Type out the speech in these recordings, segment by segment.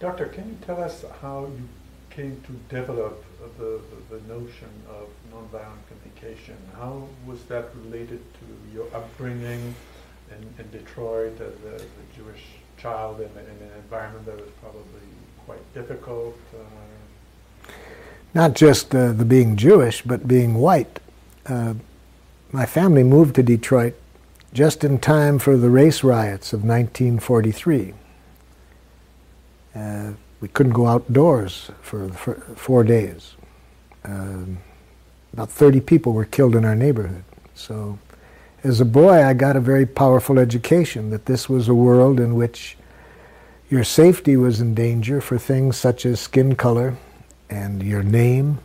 Doctor, can you tell us how you came to develop the, the, the notion of nonviolent communication? How was that related to your upbringing in, in Detroit as a, as a Jewish child in, in, an environment that was probably quite difficult? Uh, Not just uh, the being Jewish, but being white. Uh, my family moved to Detroit just in time for the race riots of 1943. Uh, we couldn't go outdoors for, for four days. Um, about 30 people were killed in our neighborhood. So, as a boy, I got a very powerful education that this was a world in which your safety was in danger for things such as skin color and your name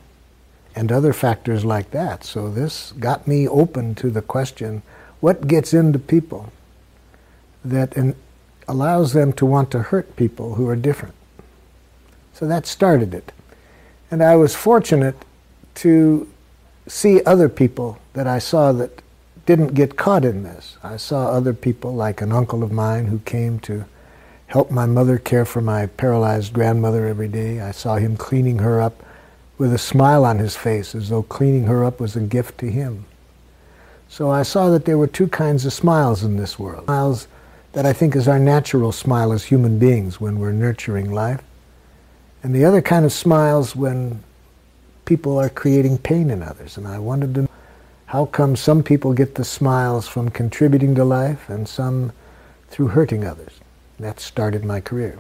and other factors like that. So, this got me open to the question what gets into people that allows them to want to hurt people who are different? So that started it. And I was fortunate to see other people that I saw that didn't get caught in this. I saw other people, like an uncle of mine who came to help my mother care for my paralyzed grandmother every day. I saw him cleaning her up with a smile on his face, as though cleaning her up was a gift to him. So I saw that there were two kinds of smiles in this world. Smiles that I think is our natural smile as human beings when we're nurturing life. And the other kind of smiles when people are creating pain in others. And I wanted to know how come some people get the smiles from contributing to life and some through hurting others. That started my career.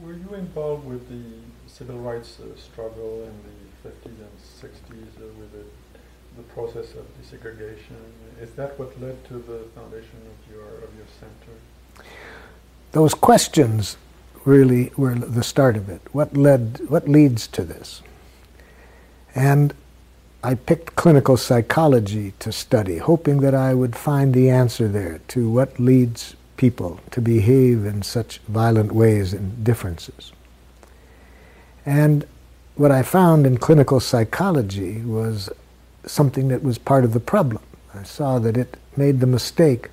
Were you involved with the civil rights uh, struggle in the 50s and 60s uh, with the, the process of desegregation? Is that what led to the foundation of your, of your center? Those questions really were the start of it. What led, what leads to this? And I picked clinical psychology to study, hoping that I would find the answer there to what leads people to behave in such violent ways and differences. And what I found in clinical psychology was something that was part of the problem. I saw that it made the mistake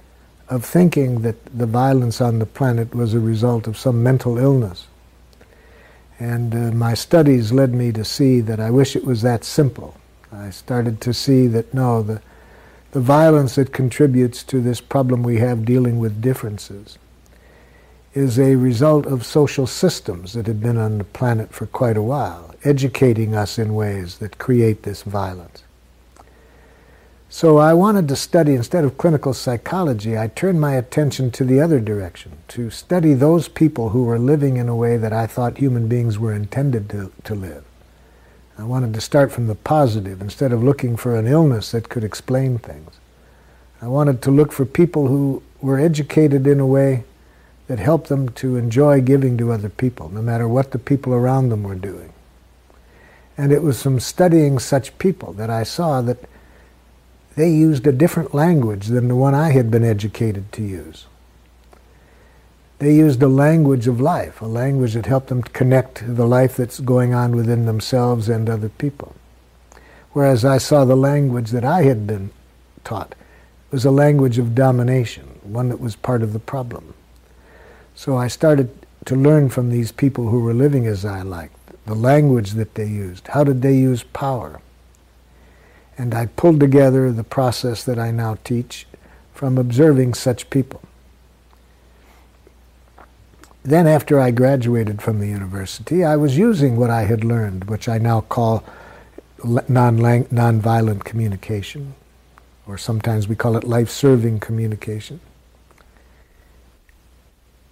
of thinking that the violence on the planet was a result of some mental illness. And uh, my studies led me to see that I wish it was that simple. I started to see that no, the, the violence that contributes to this problem we have dealing with differences is a result of social systems that have been on the planet for quite a while, educating us in ways that create this violence. So I wanted to study, instead of clinical psychology, I turned my attention to the other direction, to study those people who were living in a way that I thought human beings were intended to, to live. I wanted to start from the positive instead of looking for an illness that could explain things. I wanted to look for people who were educated in a way that helped them to enjoy giving to other people, no matter what the people around them were doing. And it was from studying such people that I saw that they used a different language than the one I had been educated to use. They used a language of life, a language that helped them connect the life that's going on within themselves and other people. Whereas I saw the language that I had been taught was a language of domination, one that was part of the problem. So I started to learn from these people who were living as I liked, the language that they used. How did they use power? And I pulled together the process that I now teach from observing such people. Then, after I graduated from the university, I was using what I had learned, which I now call non nonviolent communication, or sometimes we call it life serving communication.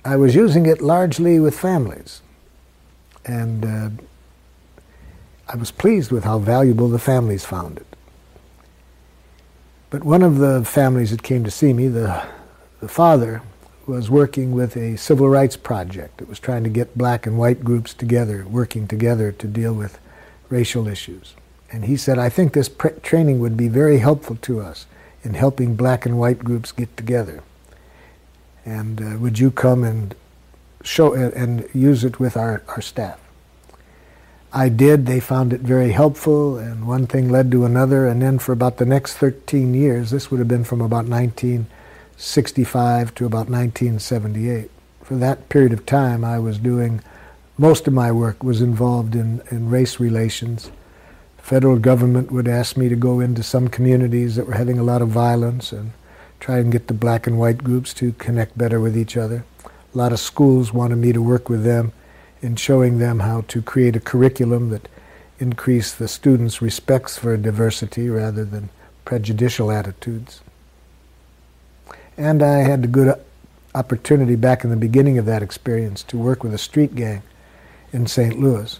I was using it largely with families. And uh, I was pleased with how valuable the families found it. But one of the families that came to see me, the, the father, was working with a civil rights project that was trying to get black and white groups together, working together to deal with racial issues. And he said, I think this pre- training would be very helpful to us in helping black and white groups get together. And uh, would you come and show and use it with our, our staff? I did. They found it very helpful, and one thing led to another. And then for about the next 13 years, this would have been from about 1965 to about 1978, for that period of time, I was doing most of my work was involved in, in race relations. Federal government would ask me to go into some communities that were having a lot of violence and try and get the black and white groups to connect better with each other. A lot of schools wanted me to work with them in showing them how to create a curriculum that increased the students' respects for diversity rather than prejudicial attitudes. And I had a good opportunity back in the beginning of that experience to work with a street gang in St. Louis.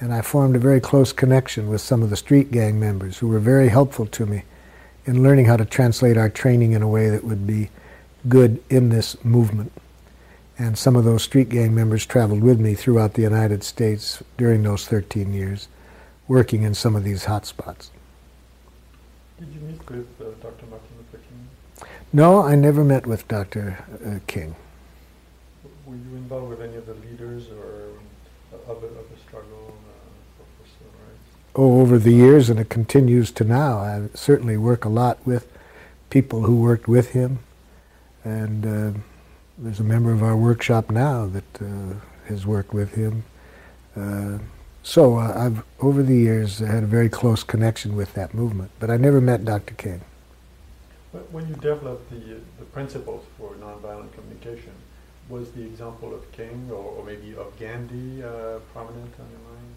And I formed a very close connection with some of the street gang members who were very helpful to me in learning how to translate our training in a way that would be good in this movement. And some of those street gang members traveled with me throughout the United States during those 13 years, working in some of these hot spots. Did you meet with uh, Dr. Martin Luther King? No, I never met with Dr. Uh, King. Were you involved with any of the leaders or of the, of the struggle uh, for civil rights? Oh, over the years, and it continues to now. I certainly work a lot with people who worked with him, and uh, there's a member of our workshop now that uh, has worked with him. Uh, so uh, I've, over the years, had a very close connection with that movement, but I never met Dr. King. When you developed the, the principles for nonviolent communication, was the example of King or, or maybe of Gandhi uh, prominent on your mind?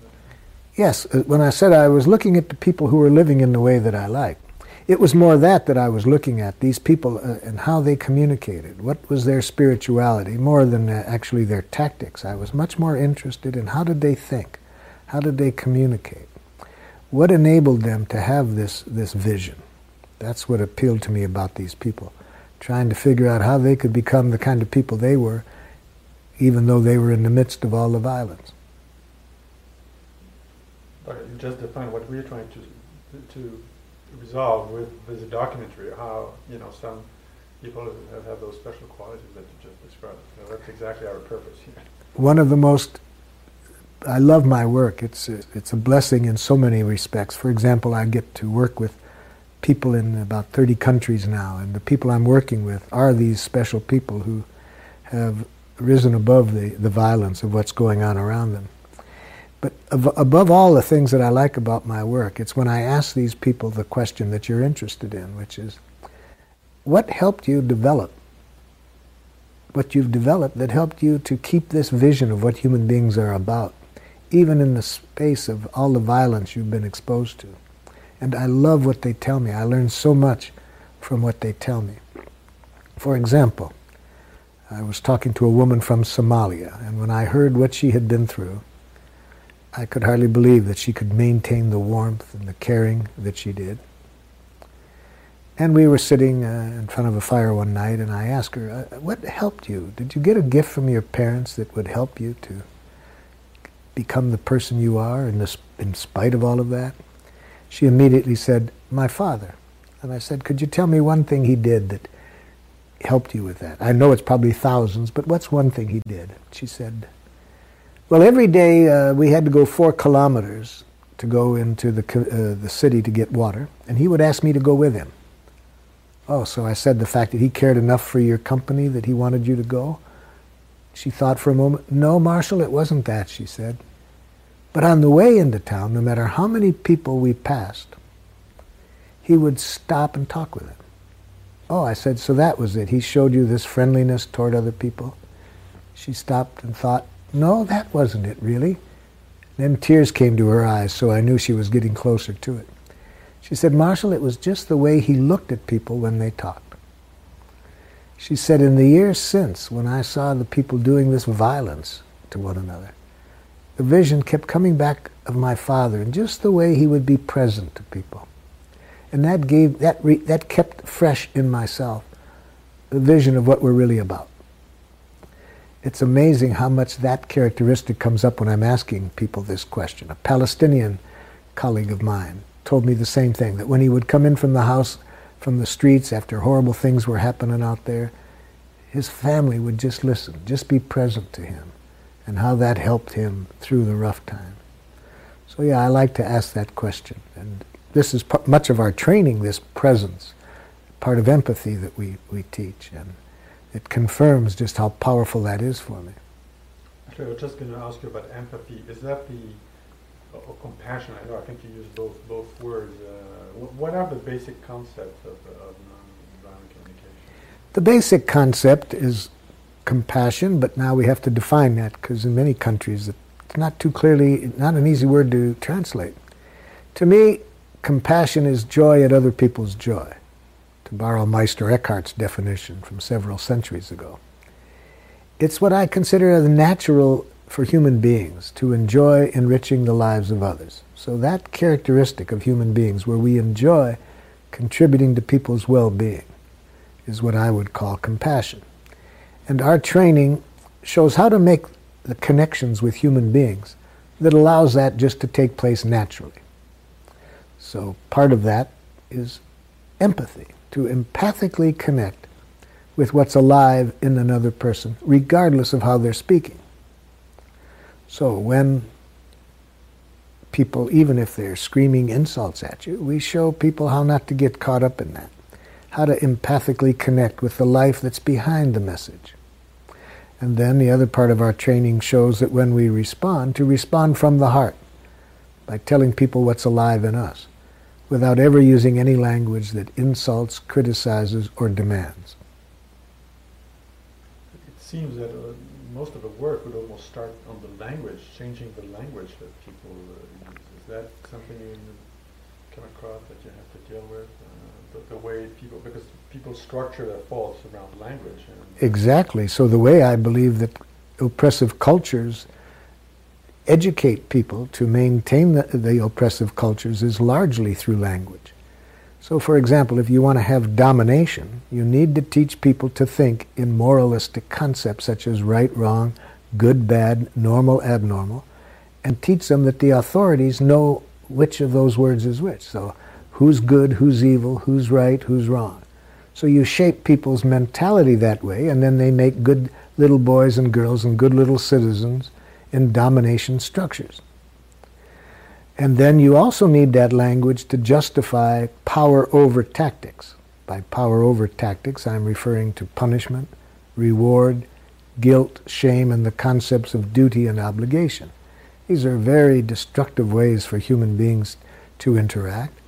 Yes, uh, when I said I was looking at the people who were living in the way that I like, it was more that that I was looking at, these people uh, and how they communicated. What was their spirituality, more than uh, actually their tactics. I was much more interested in how did they think? How did they communicate? What enabled them to have this, this vision? That's what appealed to me about these people trying to figure out how they could become the kind of people they were, even though they were in the midst of all the violence. You just defined what we're trying to to resolve with, with the documentary. How you know some people have, have those special qualities that you just described. You know, that's exactly our purpose here. One of the most I love my work. It's a, it's a blessing in so many respects. For example, I get to work with people in about 30 countries now, and the people I'm working with are these special people who have risen above the, the violence of what's going on around them. But above all the things that I like about my work, it's when I ask these people the question that you're interested in, which is, what helped you develop what you've developed that helped you to keep this vision of what human beings are about, even in the space of all the violence you've been exposed to? And I love what they tell me. I learn so much from what they tell me. For example, I was talking to a woman from Somalia, and when I heard what she had been through, I could hardly believe that she could maintain the warmth and the caring that she did. And we were sitting uh, in front of a fire one night, and I asked her, uh, What helped you? Did you get a gift from your parents that would help you to become the person you are in, this, in spite of all of that? she immediately said, My father. And I said, Could you tell me one thing he did that helped you with that? I know it's probably thousands, but what's one thing he did? She said, Well, every day uh, we had to go four kilometers to go into the, uh, the city to get water, and he would ask me to go with him. Oh, so I said the fact that he cared enough for your company that he wanted you to go? She thought for a moment. No, Marshall, it wasn't that, she said. But on the way into town, no matter how many people we passed, he would stop and talk with them. Oh, I said, so that was it. He showed you this friendliness toward other people. She stopped and thought, no, that wasn't it, really. Then tears came to her eyes, so I knew she was getting closer to it. She said, Marshall, it was just the way he looked at people when they talked. She said, in the years since, when I saw the people doing this violence to one another, the vision kept coming back of my father and just the way he would be present to people. And that gave that re, that kept fresh in myself the vision of what we're really about. It's amazing how much that characteristic comes up when I'm asking people this question. A Palestinian colleague of mine told me the same thing that when he would come in from the house from the streets after horrible things were happening out there, his family would just listen, just be present to him and how that helped him through the rough time. So yeah, I like to ask that question. And this is much of our training, this presence, part of empathy that we, we teach. And it confirms just how powerful that is for me. Actually, I was just going to ask you about empathy. Is that the or compassion? I know I think you use both both words. Uh, what are the basic concepts of, of nonviolent communication? The basic concept is compassion, but now we have to define that because in many countries it's not too clearly, not an easy word to translate. To me, compassion is joy at other people's joy, borrow Meister Eckhart's definition from several centuries ago. It's what I consider the natural for human beings to enjoy enriching the lives of others. So that characteristic of human beings where we enjoy contributing to people's well-being is what I would call compassion. And our training shows how to make the connections with human beings that allows that just to take place naturally. So part of that is empathy, to empathically connect with what's alive in another person, regardless of how they're speaking. So when people, even if they're screaming insults at you, we show people how not to get caught up in that, how to empathically connect with the life that's behind the message. And then the other part of our training shows that when we respond, to respond from the heart by telling people what's alive in us without ever using any language that insults, criticizes, or demands. It seems that uh, most of the work would almost start on the language, changing the language that people uh, use. Is that something you come across that you have to deal with? Uh, the, the, way people, because people structure their thoughts around language. exactly. So the way I believe that oppressive cultures educate people to maintain the, the oppressive cultures is largely through language. So, for example, if you want to have domination, you need to teach people to think in moralistic concepts such as right, wrong, good, bad, normal, abnormal, and teach them that the authorities know which of those words is which. So, who's good, who's evil, who's right, who's wrong. So, you shape people's mentality that way, and then they make good little boys and girls and good little citizens in domination structures. And then you also need that language to justify power over tactics. By power over tactics, I'm referring to punishment, reward, guilt, shame, and the concepts of duty and obligation. These are very destructive ways for human beings to interact,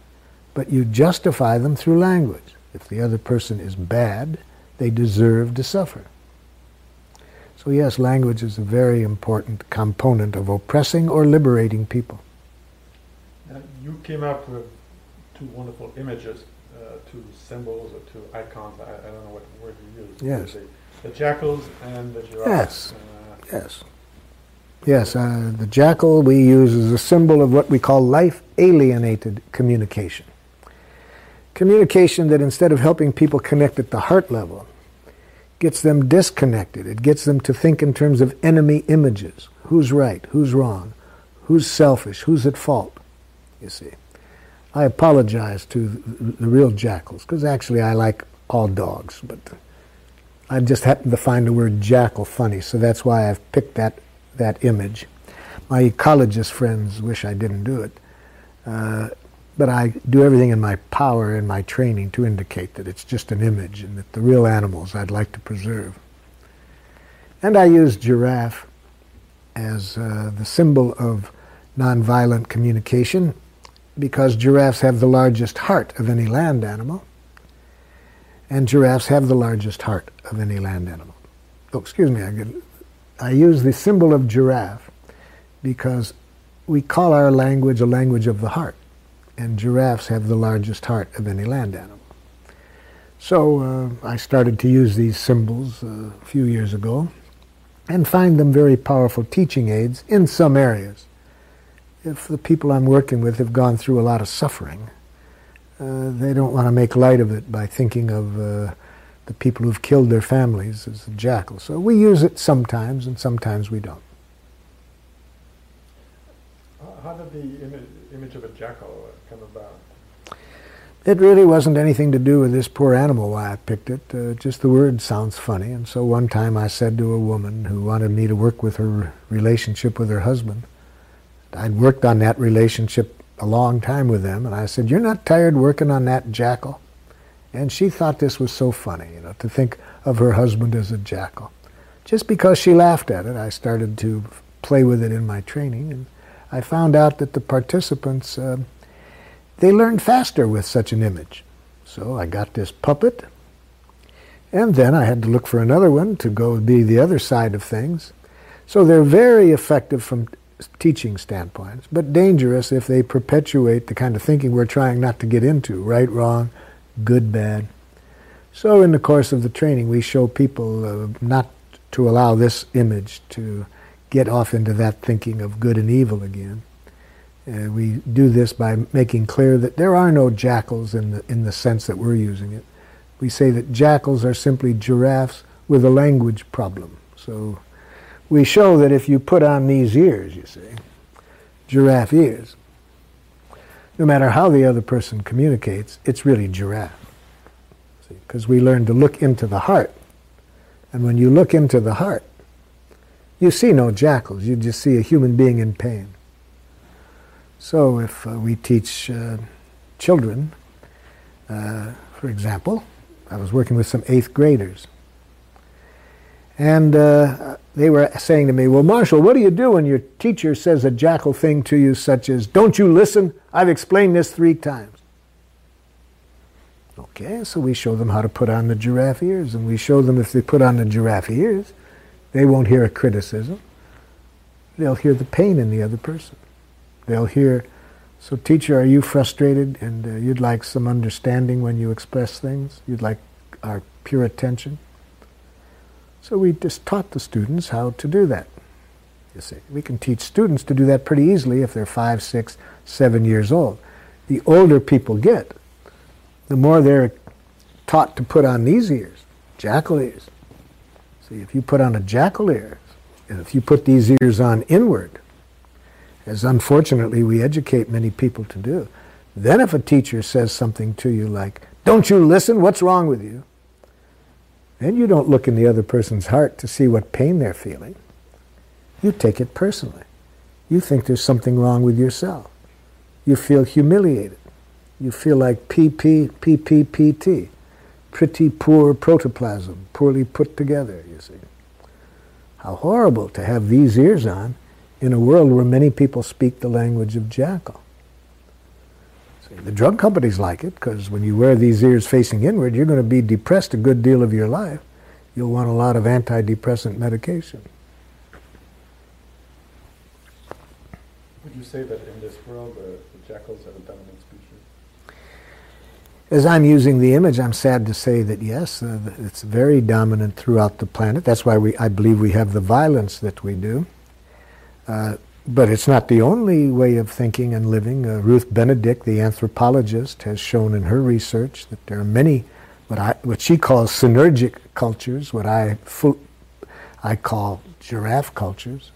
but you justify them through language. If the other person is bad, they deserve to suffer. So yes, language is a very important component of oppressing or liberating people. Now, you came up with two wonderful images, uh, two symbols or two icons. I, I, don't know what word you use. Yes. The, the jackals and the giraffes. Yes. Uh, yes. Yes, uh, the jackal we use as a symbol of what we call life alienated communication. Communication that instead of helping people connect at the heart level, gets them disconnected. It gets them to think in terms of enemy images. Who's right? Who's wrong? Who's selfish? Who's at fault? You see. I apologize to the real jackals, because actually I like all dogs, but I just happened to find the word jackal funny, so that's why I've picked that, that image. My ecologist friends wish I didn't do it. Uh, but I do everything in my power and my training to indicate that it's just an image and that the real animals I'd like to preserve. And I use giraffe as uh, the symbol of nonviolent communication because giraffes have the largest heart of any land animal, and giraffes have the largest heart of any land animal. Oh, excuse me, I, get, I use the symbol of giraffe because we call our language a language of the heart and giraffes have the largest heart of any land animal. So uh, I started to use these symbols uh, a few years ago and find them very powerful teaching aids in some areas. If the people I'm working with have gone through a lot of suffering, uh, they don't want to make light of it by thinking of uh, the people who've killed their families as a jackal. So we use it sometimes, and sometimes we don't. How did the image, image of a jackal about? It really wasn't anything to do with this poor animal why I picked it. Uh, just the word sounds funny. And so one time I said to a woman who wanted me to work with her relationship with her husband, I'd worked on that relationship a long time with them, and I said, You're not tired working on that jackal? And she thought this was so funny, you know, to think of her husband as a jackal. Just because she laughed at it, I started to play with it in my training, and I found out that the participants, uh, they learn faster with such an image. So I got this puppet, and then I had to look for another one to go be the other side of things. So they're very effective from teaching standpoints, but dangerous if they perpetuate the kind of thinking we're trying not to get into right, wrong, good, bad. So, in the course of the training, we show people uh, not to allow this image to get off into that thinking of good and evil again. We do this by making clear that there are no jackals in the, in the sense that we're using it. We say that jackals are simply giraffes with a language problem. So we show that if you put on these ears, you see, giraffe ears, no matter how the other person communicates, it's really giraffe. Because we learn to look into the heart. And when you look into the heart, you see no jackals, you just see a human being in pain. So if uh, we teach uh, children, uh, for example, I was working with some eighth graders. And uh, they were saying to me, Well, Marshall, what do you do when your teacher says a jackal thing to you, such as, Don't you listen? I've explained this three times. Okay, so we show them how to put on the giraffe ears, and we show them if they put on the giraffe ears, they won't hear a criticism. They'll hear the pain in the other person. They'll hear, So, teacher, are you frustrated and uh, you'd like some understanding when you express things? You'd like our pure attention? So we just taught the students how to do that. You see, we can teach students to do that pretty easily if they're five, six, seven years old. The older people get, the more they're taught to put on these ears, jackal ears. See, if you put on a jackal ear, and if you put these ears on inward, as unfortunately we educate many people to do, then if a teacher says something to you like, Don't you listen? What's wrong with you? Then you don't look in the other person's heart to see what pain they're feeling. You take it personally. You think there's something wrong with yourself. You feel humiliated. You feel like PP, PPPT, pretty poor protoplasm, poorly put together, you see. How horrible to have these ears on in a world where many people speak the language of jackal. See, the drug companies like it because when you wear these ears facing inward, you're going to be depressed a good deal of your life. You'll want a lot of antidepressant medication. Would you say that in this world uh, the jackals are the dominant species? As I'm using the image, I'm sad to say that yes, uh, it's very dominant throughout the planet. That's why we, I believe we have the violence that we do. Uh, but it's not the only way of thinking and living. Uh, Ruth Benedict, the anthropologist, has shown in her research that there are many what, I, what she calls synergic cultures, what I, I call giraffe cultures.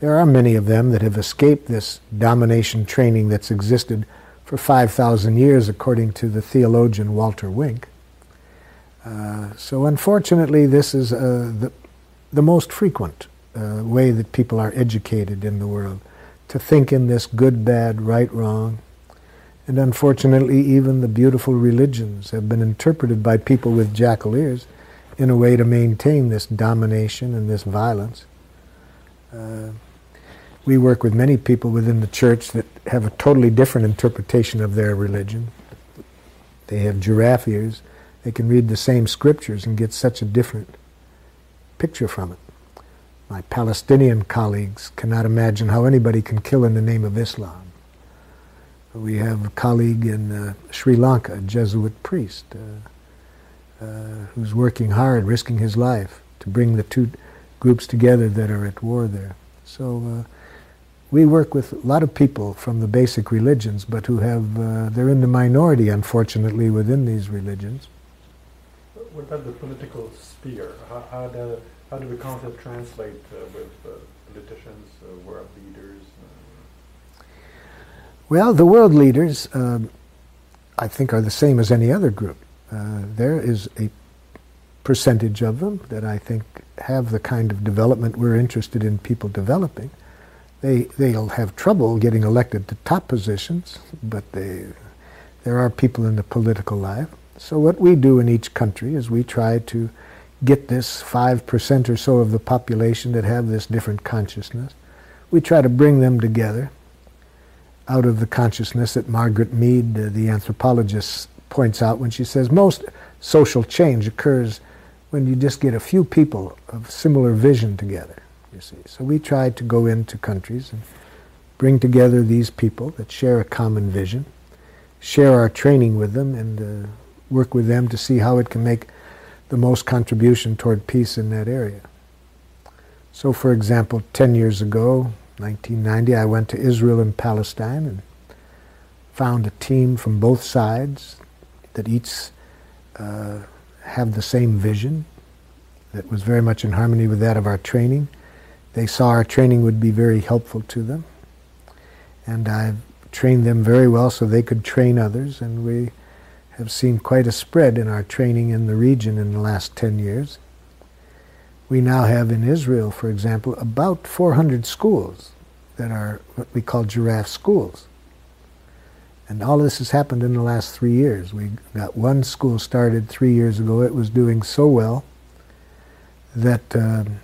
There are many of them that have escaped this domination training that's existed for 5,000 years, according to the theologian Walter Wink. Uh, so, unfortunately, this is uh, the, the most frequent uh, way that people are educated in the world to think in this good, bad, right, wrong. And unfortunately, even the beautiful religions have been interpreted by people with jackal ears in a way to maintain this domination and this violence. Uh, we work with many people within the church that have a totally different interpretation of their religion. They have giraffe ears. They can read the same scriptures and get such a different picture from it. My Palestinian colleagues cannot imagine how anybody can kill in the name of Islam. We have a colleague in uh, Sri Lanka, a Jesuit priest, uh, uh, who's working hard, risking his life to bring the two groups together that are at war there. So uh, we work with a lot of people from the basic religions, but who have, uh, they're in the minority, unfortunately, within these religions. What about the political sphere? How, how do how do the concept translate uh, with uh, politicians, uh, world leaders? Well, the world leaders, um, I think, are the same as any other group. there is a percentage of them that I think have the kind of development we're interested in people developing. They, they'll have trouble getting elected to top positions, but they, there are people in the political life. So what we do in each country is we try to get this 5% or so of the population that have this different consciousness. We try to bring them together out of the consciousness that Margaret Mead, the anthropologist, points out when she says most social change occurs when you just get a few people of similar vision together, you see. So we try to go into countries and bring together these people that share a common vision, share our training with them, and uh, work with them to see how it can make the most contribution toward peace in that area. So, for example, 10 years ago, 1990, I went to Israel and Palestine and found a team from both sides that each uh, have the same vision that was very much in harmony with that of our training. They saw our training would be very helpful to them. And I've trained them very well so they could train others. And we have seen quite a spread in our training in the region in the last 10 years. We now have in Israel, for example, about 400 schools that are what we call giraffe schools. And all this has happened in the last three years. We got one school started three years ago. It was doing so well that um,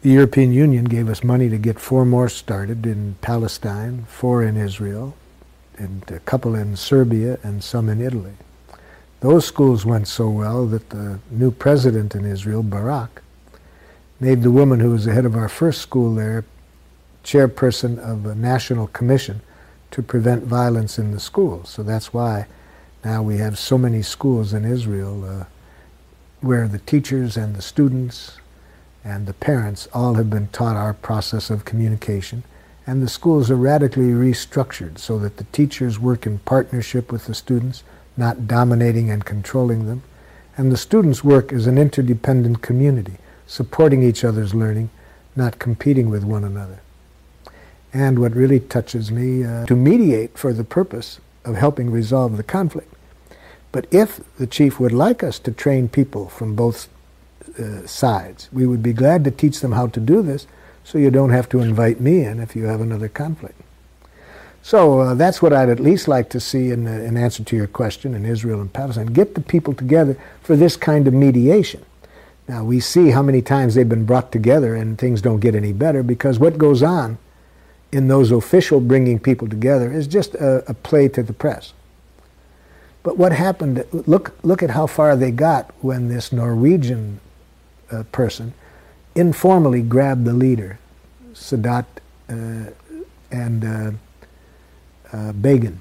the European Union gave us money to get four more started in Palestine, four in Israel, and a couple in Serbia, and some in Italy. Those schools went so well that the new president in Israel, Barak, made the woman who was the head of our first school there chairperson of a national commission to prevent violence in the schools. So that's why now we have so many schools in Israel uh, where the teachers and the students and the parents all have been taught our process of communication. And the schools are radically restructured so that the teachers work in partnership with the students, not dominating and controlling them. And the students work as an interdependent community, supporting each other's learning, not competing with one another and what really touches me, uh, to mediate for the purpose of helping resolve the conflict. But if the chief would like us to train people from both uh, sides, we would be glad to teach them how to do this so you don't have to invite me in if you have another conflict. So uh, that's what I'd at least like to see in, uh, in answer to your question in Israel and Palestine. Get the people together for this kind of mediation. Now, we see how many times they've been brought together and things don't get any better because what goes on in those official bringing people together is just a, a play to the press. But what happened, look, look at how far they got when this Norwegian uh, person informally grabbed the leader, Sadat uh, and uh, uh Begin,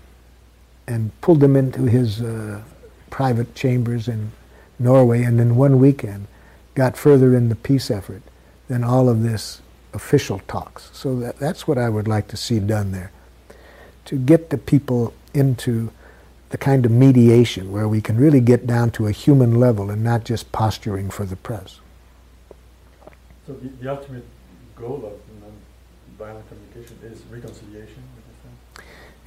and pulled them into his uh, private chambers in Norway, and in one weekend got further in the peace effort than all of this official talks. So that, that's what I would like to see done there. To get the people into the kind of mediation where we can really get down to a human level and not just posturing for the press. So the, the ultimate goal of violent communication is reconciliation?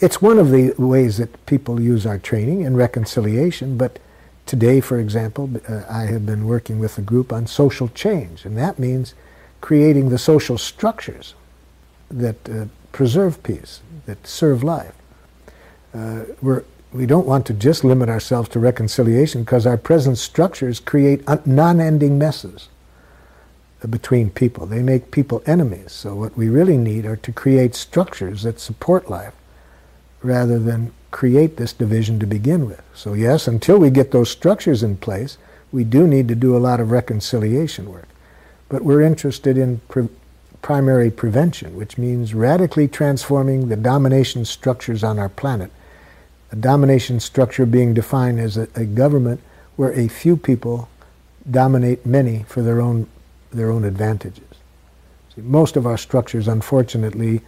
It's one of the ways that people use our training in reconciliation, but today, for example, uh, I have been working with a group on social change, and that means creating the social structures that uh, preserve peace, that serve life. Uh, we're, we don't want to just limit ourselves to reconciliation because our present structures create non-ending messes between people. They make people enemies. So what we really need are to create structures that support life rather than create this division to begin with. So yes, until we get those structures in place, we do need to do a lot of reconciliation work. But we're interested in pre- primary prevention, which means radically transforming the domination structures on our planet. A domination structure being defined as a, a government where a few people dominate many for their own, their own advantages. See, most of our structures, unfortunately,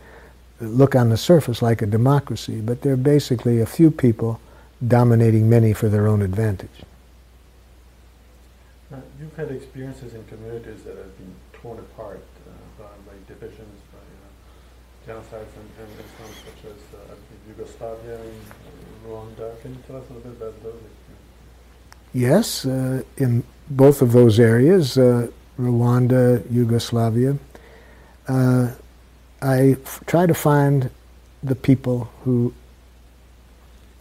look on the surface like a democracy, but they're basically a few people dominating many for their own advantage. Uh, you've had experiences in communities that have been torn apart uh, by, by, divisions, by uh, genocides and, and Islam, such as uh, Yugoslavia and Rwanda. Can you tell us a little bit about those experiences? Yes, uh, in both of those areas, uh, Rwanda, Yugoslavia, uh, I f- try to find the people who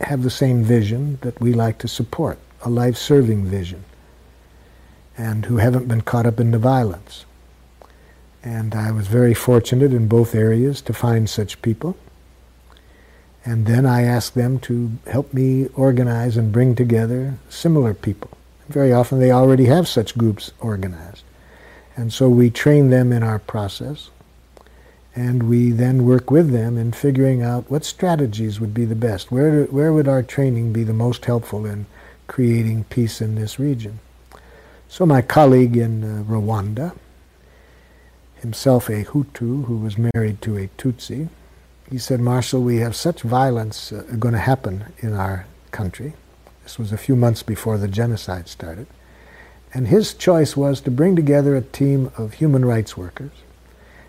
have the same vision that we like to support, a life-serving vision, and who haven't been caught up in the violence. And I was very fortunate in both areas to find such people. And then I asked them to help me organize and bring together similar people. Very often they already have such groups organized. And so we train them in our process. And we then work with them in figuring out what strategies would be the best. Where, where would our training be the most helpful in creating peace in this region? So my colleague in uh, Rwanda, himself a Hutu who was married to a Tutsi, he said, Marshall, we have such violence uh, going to happen in our country. This was a few months before the genocide started. And his choice was to bring together a team of human rights workers.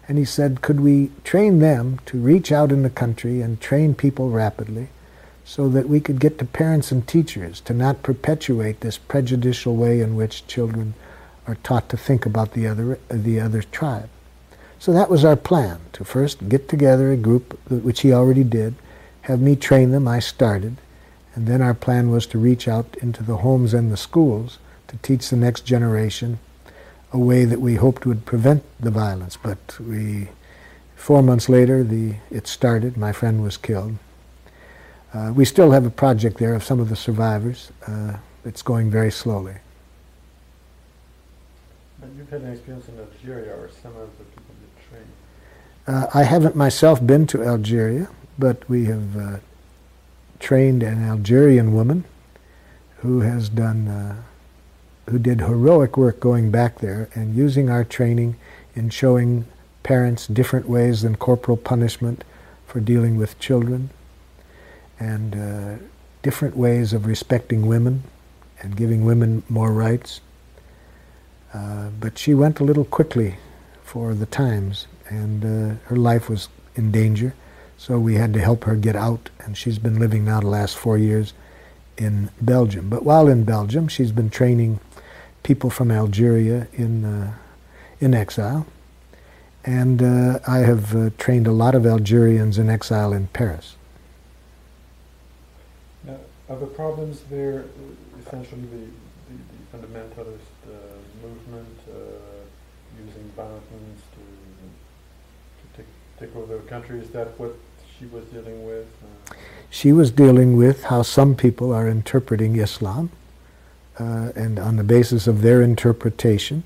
And he said, could we train them to reach out in the country and train people rapidly so that we could get to parents and teachers to not perpetuate this prejudicial way in which children are taught to think about the other, the other tribe. So that was our plan, to first get together a group, which he already did, have me train them, I started, and then our plan was to reach out into the homes and the schools to teach the next generation a way that we hoped would prevent the violence. But we, four months later, the, it started. My friend was killed. Uh, we still have a project there of some of the survivors. Uh, it's going very slowly. But you've had an experience in Algeria or some of the people you trained. Uh, I haven't myself been to Algeria, but we have uh, trained an Algerian woman who has done uh, who did heroic work going back there and using our training in showing parents different ways than corporal punishment for dealing with children and uh, different ways of respecting women and giving women more rights. Uh, but she went a little quickly for the times and uh, her life was in danger. So we had to help her get out and she's been living now the last four years in Belgium. But while in Belgium, she's been training people from Algeria in, uh, in exile. And uh, I have uh, trained a lot of Algerians in exile in Paris. Now, are the problems there essentially the, the, the fundamentalist uh, movement uh, using violence to, to take, take over the country? Is that what she was dealing with? Uh, she was dealing with how some people are interpreting Islam uh, and on the basis of their interpretation,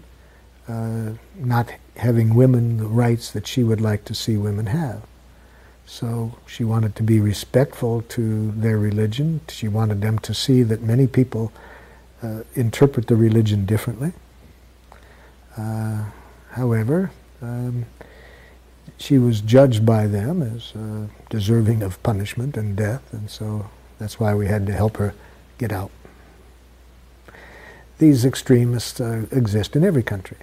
uh, not having women the rights that she would like to see women have. So she wanted to be respectful to their religion. She wanted them to see that many people uh, interpret the religion differently. Uh, however, um, she was judged by them as uh, deserving of punishment and death, and so that's why we had to help her get out these extremists uh, exist in every country.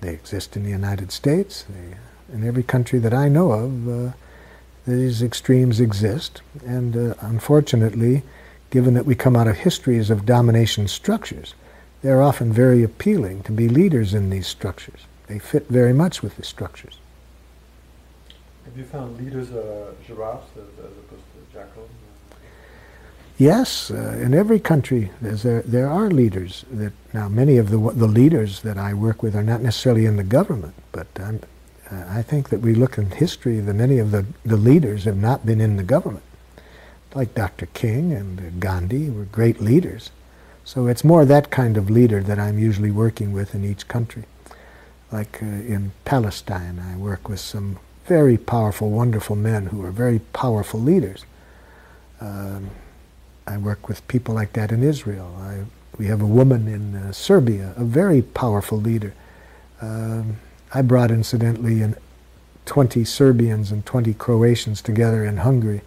They exist in the United States, they, in every country that I know of, uh, these extremes exist. And uh, unfortunately, given that we come out of histories of domination structures, they're often very appealing to be leaders in these structures. They fit very much with the structures. Have you found leaders uh, giraffes as, as opposed to jackals? Yes, uh, in every country there, there are leaders. That now many of the the leaders that I work with are not necessarily in the government, but uh, I think that we look in history that many of the, the leaders have not been in the government, like Dr. King and Gandhi were great leaders. So it's more that kind of leader that I'm usually working with in each country. Like uh, in Palestine, I work with some very powerful, wonderful men who are very powerful leaders. Um, I work with people like that in Israel. I, we have a woman in uh, Serbia, a very powerful leader. Um, I brought, incidentally, in 20 Serbians and 20 Croatians together in Hungary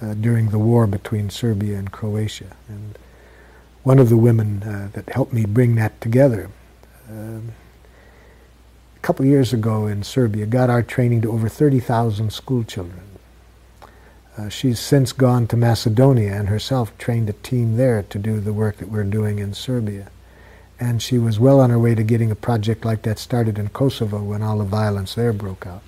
uh, during the war between Serbia and Croatia. And one of the women uh, that helped me bring that together, um, a couple years ago in Serbia, got our training to over 30,000 school children. Uh, she's since gone to Macedonia and herself trained a team there to do the work that we're doing in Serbia. And she was well on her way to getting a project like that started in Kosovo when all the violence there broke out.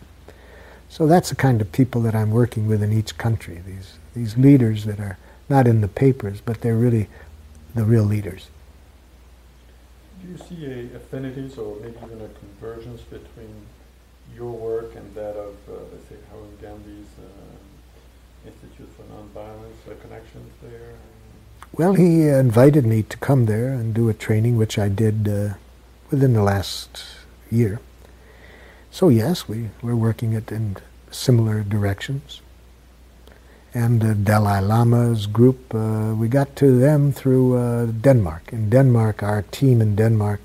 So that's the kind of people that I'm working with in each country, these, these leaders that are not in the papers, but they're really the real leaders. Do you see a affinities or maybe even a convergence between your work and that of, uh, let's say, Arun Gandhi's uh, Institute for Nonviolence, uh, connections there? Well, he invited me to come there and do a training, which I did uh, within the last year. So yes, we, we're working it in similar directions. And uh, Dalai Lama's group, uh, we got to them through uh, Denmark. In Denmark, our team in Denmark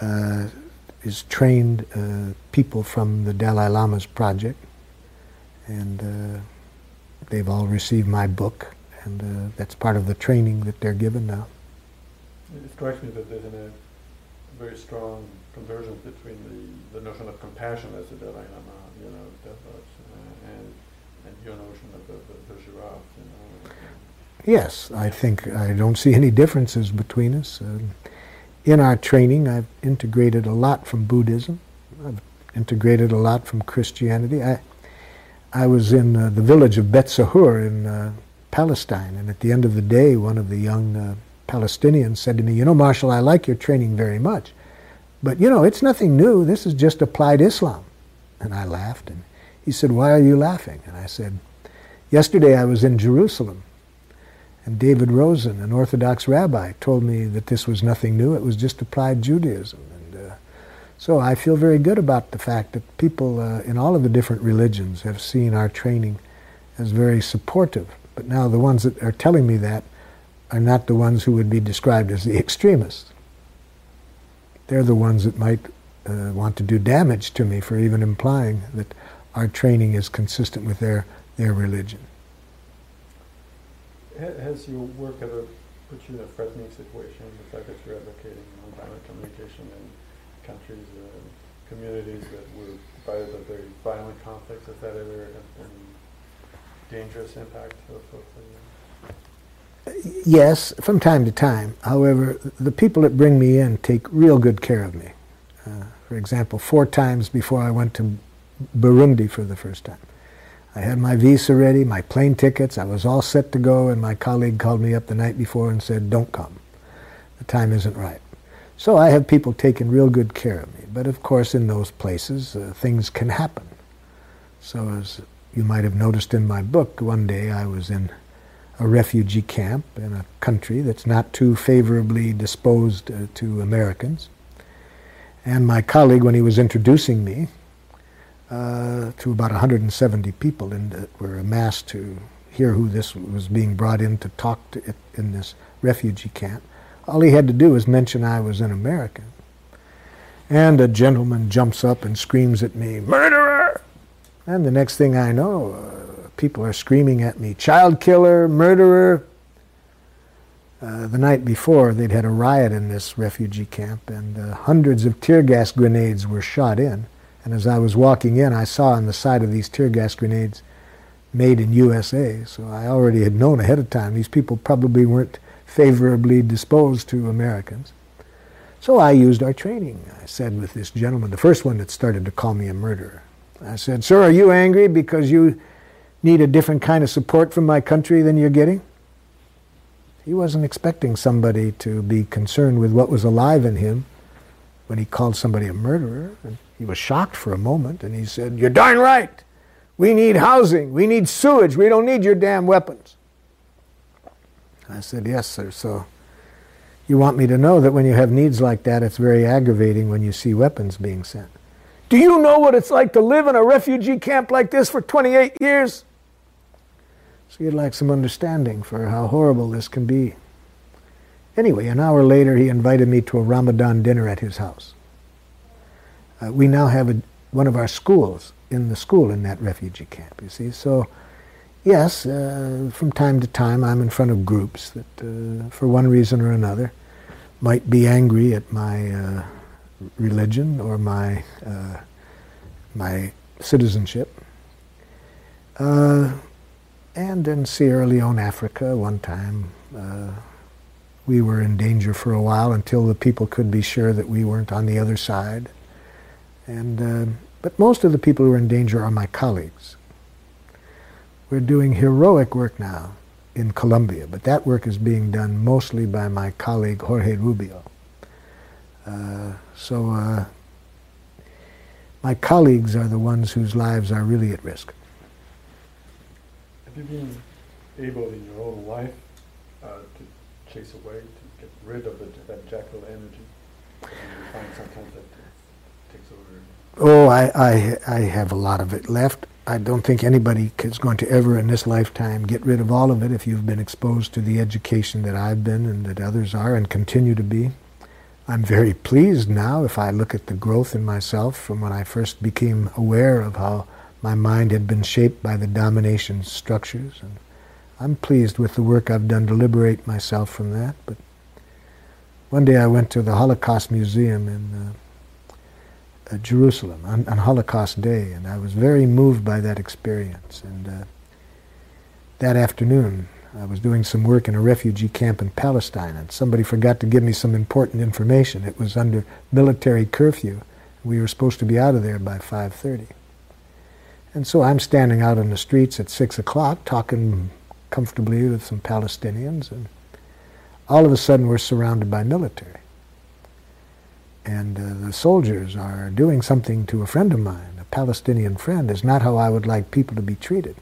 uh, is trained uh, people from the Dalai Lama's project. And uh, they've all received my book, and that's part of the training that they're given now. It strikes me that there's a very strong convergence between the, the notion of compassion as the Dalai Lama, you know, uh, and, and your notion of the, the, the giraffe, you know. Yes, I think I don't see any differences between us. Uh, in our training, I've integrated a lot from Buddhism. I've integrated a lot from Christianity. I, I was in uh, the village of Bet Sahur in uh, Palestine, and at the end of the day, one of the young uh, Palestinians said to me, You know, Marshall, I like your training very much. But, you know, it's nothing new. This is just applied Islam. And I laughed. And he said, Why are you laughing? And I said, Yesterday I was in Jerusalem. And David Rosen, an Orthodox rabbi, told me that this was nothing new. It was just applied Judaism. And so I feel very good about the fact that people uh, in all of the different religions have seen our training as very supportive. But now the ones that are telling me that are not the ones who would be described as the extremists. They're the ones that might uh, want to do damage to me for even implying that our training is consistent with their, their religion. Has your work ever put you in a threatening situation, the fact that you're advocating nonviolent communication in countries, uh, communities that were divided by very violent conflicts? Has that ever had any dangerous impact for, for yes, from time to time. However, the people that bring me in take real good care of me. Uh, for example, four times before I went to Burundi for the first time. I had my visa ready, my plane tickets, I was all set to go, and my colleague called me up the night before and said, don't come. The time isn't right. So I have people taking real good care of me. But of course, in those places, uh, things can happen. So as you might have noticed in my book, one day I was in a refugee camp in a country that's not too favorably disposed uh, to Americans. And my colleague, when he was introducing me uh, to about 170 people that were amassed to hear who this was being brought in to talk to in this refugee camp, all he had to do was mention I was an American. And a gentleman jumps up and screams at me, Murderer! And the next thing I know, uh, people are screaming at me, child killer, murderer. Uh, the night before, they'd had a riot in this refugee camp, and uh, hundreds of tear gas grenades were shot in. And as I was walking in, I saw on the side of these tear gas grenades, made in USA. So I already had known ahead of time these people probably weren't favorably disposed to Americans. So I used our training. I said with this gentleman, the first one that started to call me a murderer, I said, Sir, are you angry because you need a different kind of support from my country than you're getting? He wasn't expecting somebody to be concerned with what was alive in him when he called somebody a murderer. And he was shocked for a moment and he said, You're darn right. We need housing. We need sewage. We don't need your damn weapons. I said, Yes, sir. So you want me to know that when you have needs like that, it's very aggravating when you see weapons being sent. Do you know what it's like to live in a refugee camp like this for 28 years? So you'd like some understanding for how horrible this can be. Anyway, an hour later, he invited me to a Ramadan dinner at his house. Uh, we now have a, one of our schools in the school in that refugee camp, you see. So, yes, uh, from time to time, I'm in front of groups that, uh, for one reason or another, might be angry at my uh, religion or my, uh, my citizenship. Uh, and in Sierra Leone, Africa, one time, uh, we were in danger for a while until the people could be sure that we weren't on the other side. And, but most of the people who are in danger are my colleagues. We're doing heroic work now in Colombia, but that work is being done mostly by my colleague Jorge Rubio. Uh, so uh, my colleagues are the ones whose lives are really at risk. Have you been able in your own life uh, to chase away, to get rid of the, that jackal energy? And find sometimes that takes over. Oh, I, I, I have a lot of it left. I don't think anybody is going to ever in this lifetime get rid of all of it if you've been exposed to the education that I've been and that others are and continue to be. I'm very pleased now if I look at the growth in myself from when I first became aware of how my mind had been shaped by the domination structures. And I'm pleased with the work I've done to liberate myself from that. But one day I went to the Holocaust Museum in uh, uh, Jerusalem on, on, Holocaust Day, and I was very moved by that experience. And uh, that afternoon, I was doing some work in a refugee camp in Palestine, and somebody forgot to give me some important information. It was under military curfew. We were supposed to be out of there by 5:30. And so I'm standing out on the streets at 6 o'clock talking comfortably with some Palestinians, and all of a sudden we're surrounded by military. And uh, the soldiers are doing something to a friend of mine, a Palestinian friend, is not how I would like people to be treated.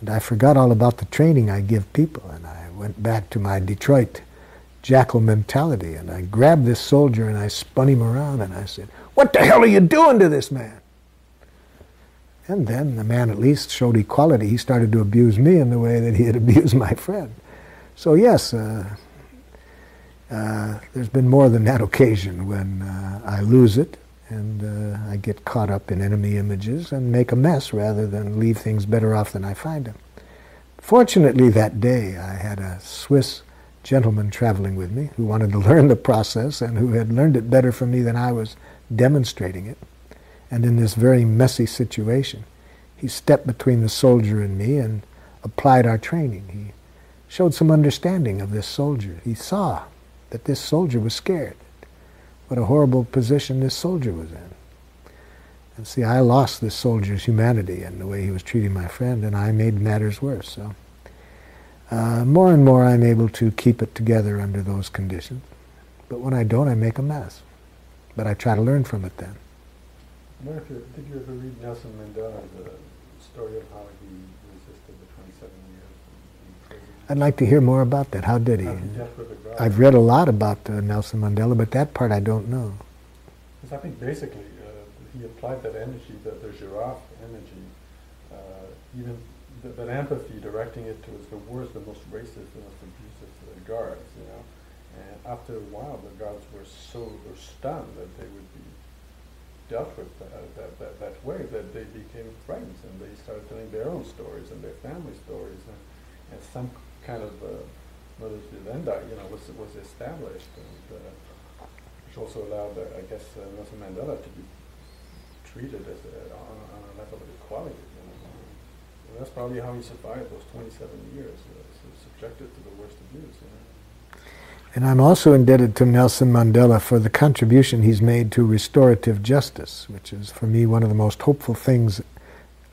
And I forgot all about the training I give people, and I went back to my Detroit jackal mentality, and I grabbed this soldier and I spun him around and I said, What the hell are you doing to this man? And then the man at least showed equality. He started to abuse me in the way that he had abused my friend. So, yes, uh, uh, there's been more than that occasion when uh, I lose it and uh, I get caught up in enemy images and make a mess rather than leave things better off than I find them. Fortunately, that day I had a Swiss gentleman traveling with me who wanted to learn the process and who had learned it better from me than I was demonstrating it. And in this very messy situation, he stepped between the soldier and me and applied our training. He showed some understanding of this soldier. He saw that this soldier was scared what a horrible position this soldier was in. And see, I lost this soldier's humanity and the way he was treating my friend, and I made matters worse. So, uh, more and more, I'm able to keep it together under those conditions. But when I don't, I make a mess. But I try to learn from it then. What if you, did you ever read Nelson Mandela, the story of how he resisted the 27 years I'd like to hear more about that. How did he? I've read a lot about uh, Nelson Mandela, but that part I don't know. Because I think basically uh, he applied that energy, the, the giraffe energy, uh, even the, that empathy, directing it towards the worst, the most racist, the most abusive uh, guards, you know. And after a while, the guards were so were stunned that they would be dealt with uh, that, that, that way that they became friends and they started telling their own stories and their family stories and, and some kind of uh, modus vivendi, you know, was was established, and uh, which also allowed, I guess, uh, Nelson Mandela to be treated as a, on, on a level of equality. You know? and that's probably how he survived those 27 years, uh, subjected to the worst abuse. You know? And I'm also indebted to Nelson Mandela for the contribution he's made to restorative justice, which is, for me, one of the most hopeful things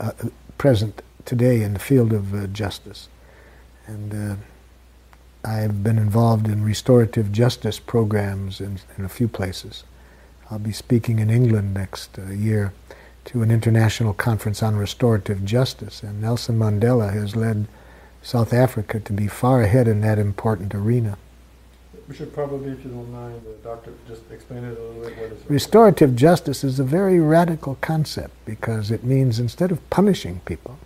uh, present today in the field of uh, justice. And uh, I've been involved in restorative justice programs in, in a few places. I'll be speaking in England next uh, year to an international conference on restorative justice, and Nelson Mandela has led South Africa to be far ahead in that important arena. We should probably, if you don't mind, uh, Doctor, just explain it a little bit. What is restorative justice is a very radical concept because it means instead of punishing people,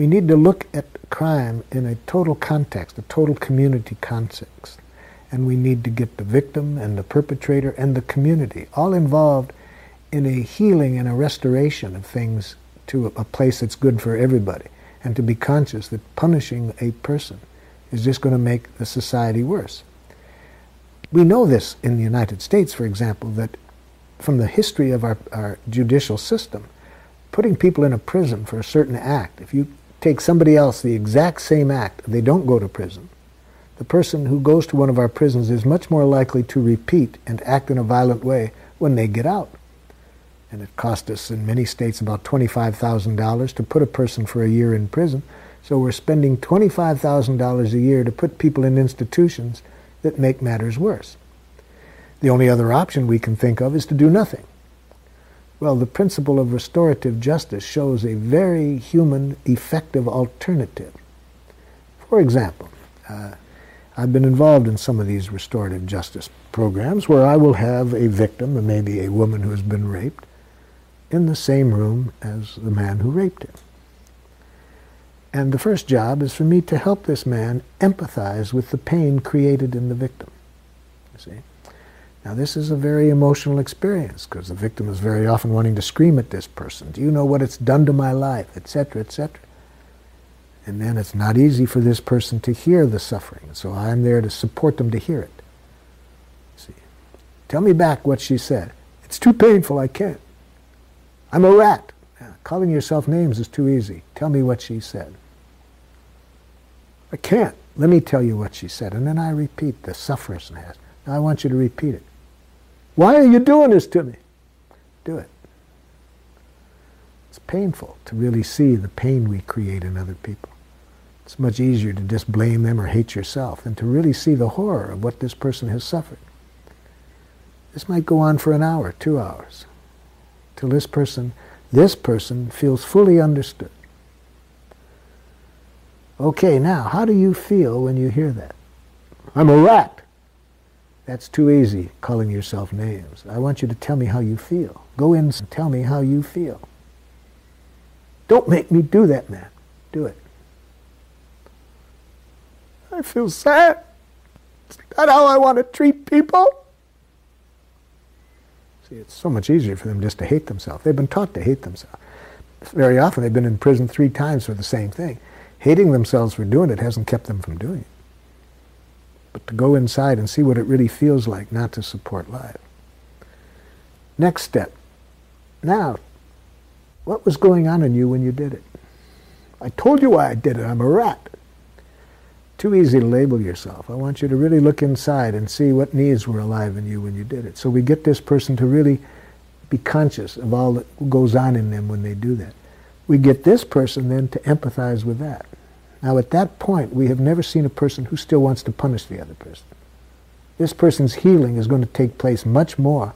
we need to look at crime in a total context, a total community context. And we need to get the victim and the perpetrator and the community all involved in a healing and a restoration of things to a place that's good for everybody. And to be conscious that punishing a person is just going to make the society worse. We know this in the United States, for example, that from the history of our, our judicial system, putting people in a prison for a certain act, if you take somebody else, the exact same act, they don't go to prison. The person who goes to one of our prisons is much more likely to repeat and act in a violent way when they get out. And it cost us in many states about $25,000 to put a person for a year in prison So we're spending $25,000 a year to put people in institutions that make matters worse. The only other option we can think of is to do nothing. Well, the principle of restorative justice shows a very human, effective alternative. For example, uh, I've been involved in some of these restorative justice programs where I will have a victim, maybe a woman who has been raped, in the same room as the man who raped her. And the first job is for me to help this man empathize with the pain created in the victim. You see? Now, this is a very emotional experience because the victim is very often wanting to scream at this person. Do you know what it's done to my life? Etc., etc. And then it's not easy for this person to hear the suffering. So I'm there to support them to hear it. See? Tell me back what she said. It's too painful, I can't. I'm a rat. Yeah, calling yourself names is too easy. Tell me what she said. I can't. Let me tell you what she said. And then I repeat the sufferers has. Now I want you to repeat it. Why are you doing this to me? Do it. It's painful to really see the pain we create in other people. It's much easier to just blame them or hate yourself than to really see the horror of what this person has suffered. This might go on for an hour, two hours, till this person, this person feels fully understood. Okay, now, how do you feel when you hear that? I'm a rat. That's too easy, calling yourself names. I want you to tell me how you feel. Go in and tell me how you feel. Don't make me do that, man. Do it. I feel sad. Is that how I want to treat people? See, it's so much easier for them just to hate themselves. They've been taught to hate themselves. Very often they've been in prison three times for the same thing. Hating themselves for doing it hasn't kept them from doing it but to go inside and see what it really feels like not to support life. Next step. Now, what was going on in you when you did it? I told you why I did it. I'm a rat. Too easy to label yourself. I want you to really look inside and see what needs were alive in you when you did it. So we get this person to really be conscious of all that goes on in them when they do that. We get this person then to empathize with that. Now, at that point, we have never seen a person who still wants to punish the other person. This person's healing is going to take place much more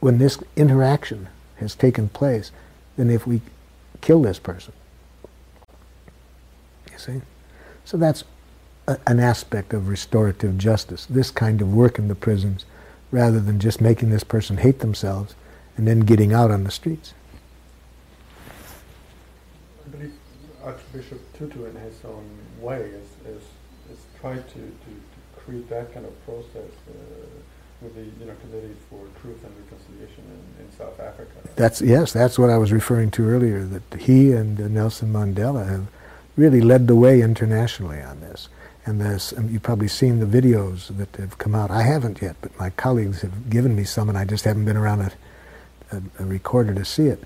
when this interaction has taken place than if we kill this person. You see? So that's a, an aspect of restorative justice, this kind of work in the prisons, rather than just making this person hate themselves and then getting out on the streets. Archbishop Tutu, in his own way, is, is, is tried to, to, to create that kind of process uh, with the you know Committee for Truth and Reconciliation in, in South Africa. That's yes, that's what I was referring to earlier. That he and uh, Nelson Mandela have really led the way internationally on this. And this, you've probably seen the videos that have come out. I haven't yet, but my colleagues have given me some, and I just haven't been around a, a, a recorder to see it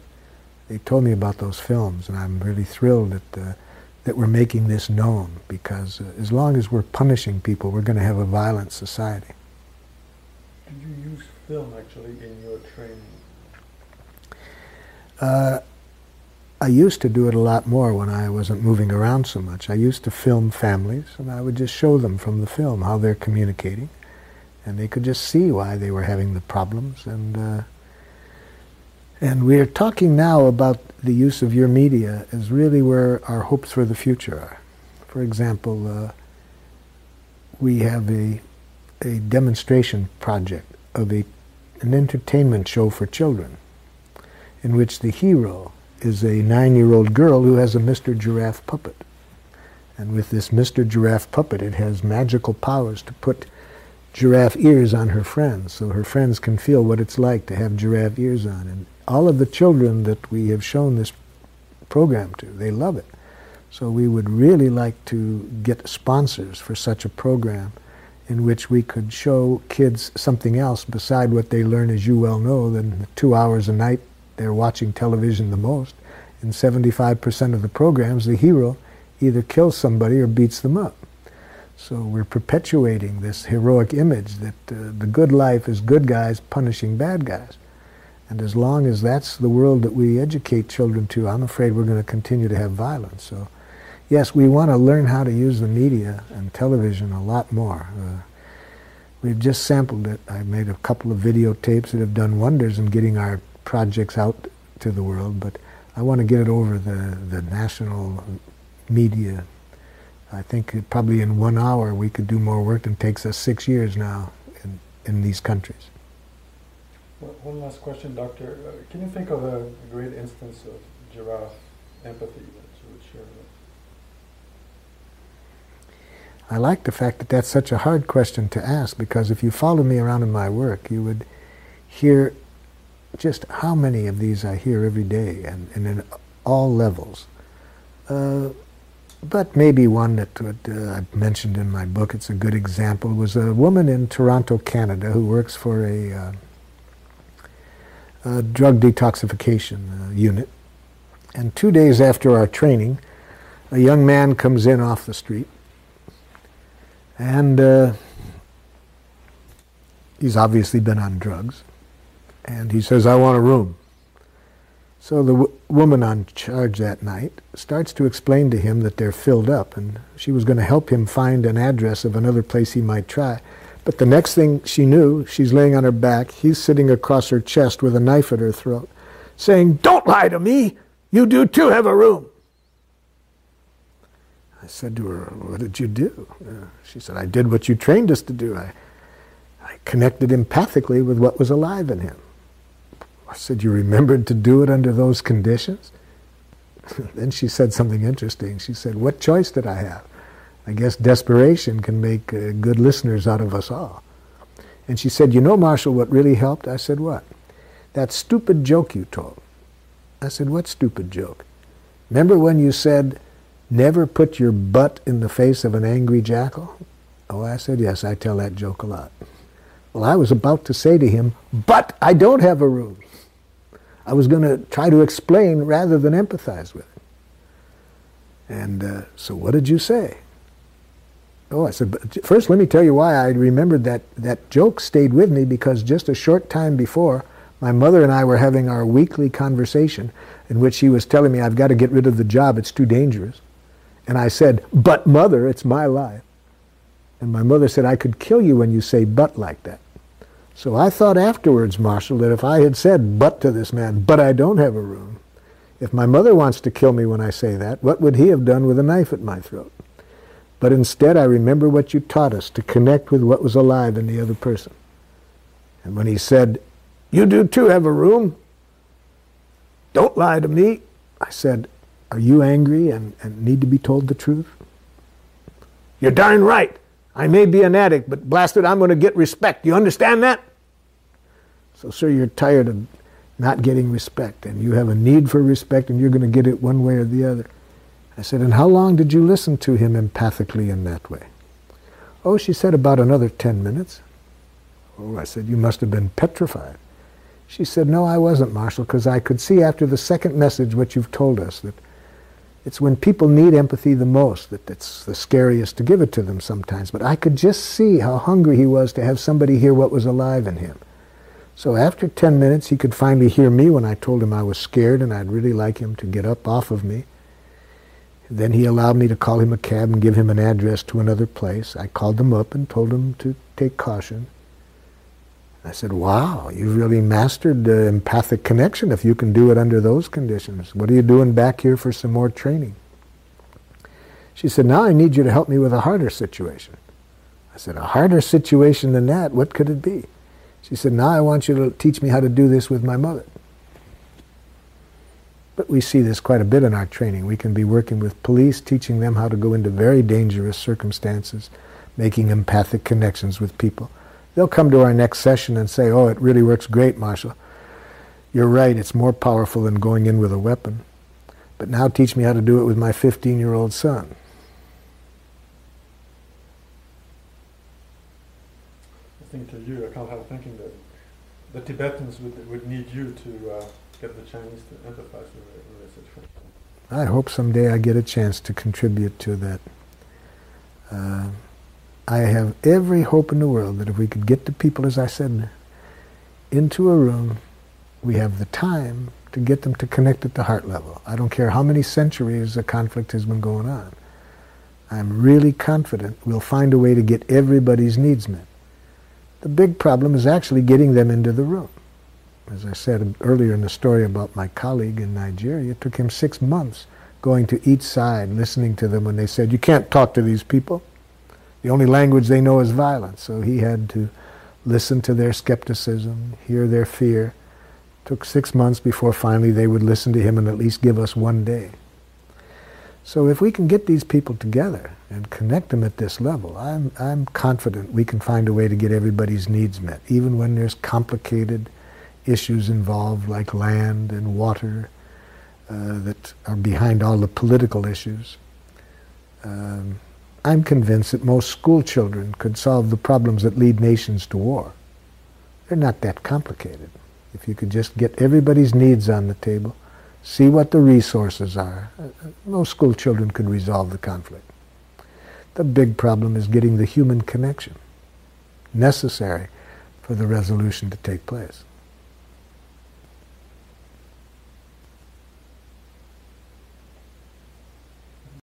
they told me about those films, and I'm really thrilled that uh, that we're making this known because uh, as long as we're punishing people, we're going to have a violent society. Did you use film actually in your training? Uh, I used to do it a lot more when I wasn't moving around so much. I used to film families, and I would just show them from the film how they're communicating, and they could just see why they were having the problems, and and we're talking now about the use of your media as really where our hopes for the future are. For example, uh, we have a, a demonstration project of a, an entertainment show for children in which the hero is a nine-year-old girl who has a Mr. Giraffe puppet. And with this Mr. Giraffe puppet, it has magical powers to put giraffe ears on her friends so her friends can feel what it's like to have giraffe ears on. And all of the children that we have shown this program to, they love it. So we would really like to get sponsors for such a program in which we could show kids something else beside what they learn, as you well know, than two hours a night they're watching television the most. In 75% of the programs, the hero either kills somebody or beats them up. So we're perpetuating this heroic image that uh, the good life is good guys punishing bad guys. And as long as that's the world that we educate children to, I'm afraid we're going to continue to have violence. So yes, we want to learn how to use the media and television a lot more. Uh, we've just sampled it. I made a couple of videotapes that have done wonders in getting our projects out to the world, but I want to get it over the, the national media. I think probably in one hour we could do more work than takes us six years now in, in these countries. One last question, Doctor. Uh, can you think of a, a great instance of giraffe empathy that you would share with? I like the fact that that's such a hard question to ask because if you follow me around in my work, you would hear just how many of these I hear every day and, and in all levels. Uh, but maybe one that uh, I've mentioned in my book, it's a good example, was a woman in Toronto, Canada, who works for a, uh, drug detoxification uh, unit. And two days after our training, a young man comes in off the street and uh, he's obviously been on drugs. And he says, I want a room. So the w- woman on charge that night starts to explain to him that they're filled up, and she was going to help him find an address of another place he might try. But the next thing she knew, she's laying on her back, he's sitting across her chest with a knife at her throat, saying, Don't lie to me! You do too have a room! I said to her, What did you do? Uh, she said, I did what you trained us to do. I, I connected empathically with what was alive in him. I said, You remembered to do it under those conditions? then she said something interesting. She said, What choice did I have? I guess desperation can make uh, good listeners out of us all. And she said, You know, Marshall, what really helped? I said, What? That stupid joke you told. I said, What stupid joke? Remember when you said, Never put your butt in the face of an angry jackal? Oh, I said, Yes, I tell that joke a lot. Well, I was about to say to him, But I don't have a room. I was going to try to explain rather than empathize with him. And uh, so, what did you say? Oh, I said, first let me tell you why I remembered that that joke stayed with me because just a short time before, my mother and I were having our weekly conversation in which she was telling me, I've got to get rid of the job, it's too dangerous. And I said, But mother, it's my life. And my mother said, I could kill you when you say but like that. So I thought afterwards, Marshall, that if I had said but to this man, but I don't have a room, if my mother wants to kill me when I say that, what would he have done with a knife at my throat? But instead, I remember what you taught us to connect with what was alive in the other person. And when he said, You do too have a room, don't lie to me, I said, Are you angry and, and need to be told the truth? You're darn right. I may be an addict, but blasted, I'm going to get respect. You understand that? So, sir, you're tired of not getting respect, and you have a need for respect, and you're going to get it one way or the other. I said, and how long did you listen to him empathically in that way? Oh, she said, about another 10 minutes. Oh, I said, you must have been petrified. She said, no, I wasn't, Marshall, because I could see after the second message what you've told us, that it's when people need empathy the most that it's the scariest to give it to them sometimes. But I could just see how hungry he was to have somebody hear what was alive in him. So after 10 minutes, he could finally hear me when I told him I was scared and I'd really like him to get up off of me. Then he allowed me to call him a cab and give him an address to another place. I called him up and told him to take caution. I said, wow, you've really mastered the empathic connection if you can do it under those conditions. What are you doing back here for some more training? She said, now I need you to help me with a harder situation. I said, a harder situation than that? What could it be? She said, now I want you to teach me how to do this with my mother. But we see this quite a bit in our training. We can be working with police, teaching them how to go into very dangerous circumstances, making empathic connections with people. They'll come to our next session and say, oh, it really works great, Marshall. You're right, it's more powerful than going in with a weapon. But now teach me how to do it with my 15-year-old son. I think to you, I can't help thinking that the Tibetans would, would need you to uh, get the Chinese to empathize with situation. I hope someday I get a chance to contribute to that. Uh, I have every hope in the world that if we could get the people, as I said, into a room, we have the time to get them to connect at the heart level. I don't care how many centuries the conflict has been going on. I'm really confident we'll find a way to get everybody's needs met. The big problem is actually getting them into the room. As I said earlier in the story about my colleague in Nigeria, it took him six months going to each side, listening to them when they said, you can't talk to these people. The only language they know is violence. So he had to listen to their skepticism, hear their fear. It took six months before finally they would listen to him and at least give us one day. So if we can get these people together and connect them at this level, I'm, I'm confident we can find a way to get everybody's needs met, even when there's complicated issues involved like land and water uh, that are behind all the political issues. Um, I'm convinced that most school children could solve the problems that lead nations to war. They're not that complicated. If you could just get everybody's needs on the table, see what the resources are. Most school children could resolve the conflict. The big problem is getting the human connection necessary for the resolution to take place.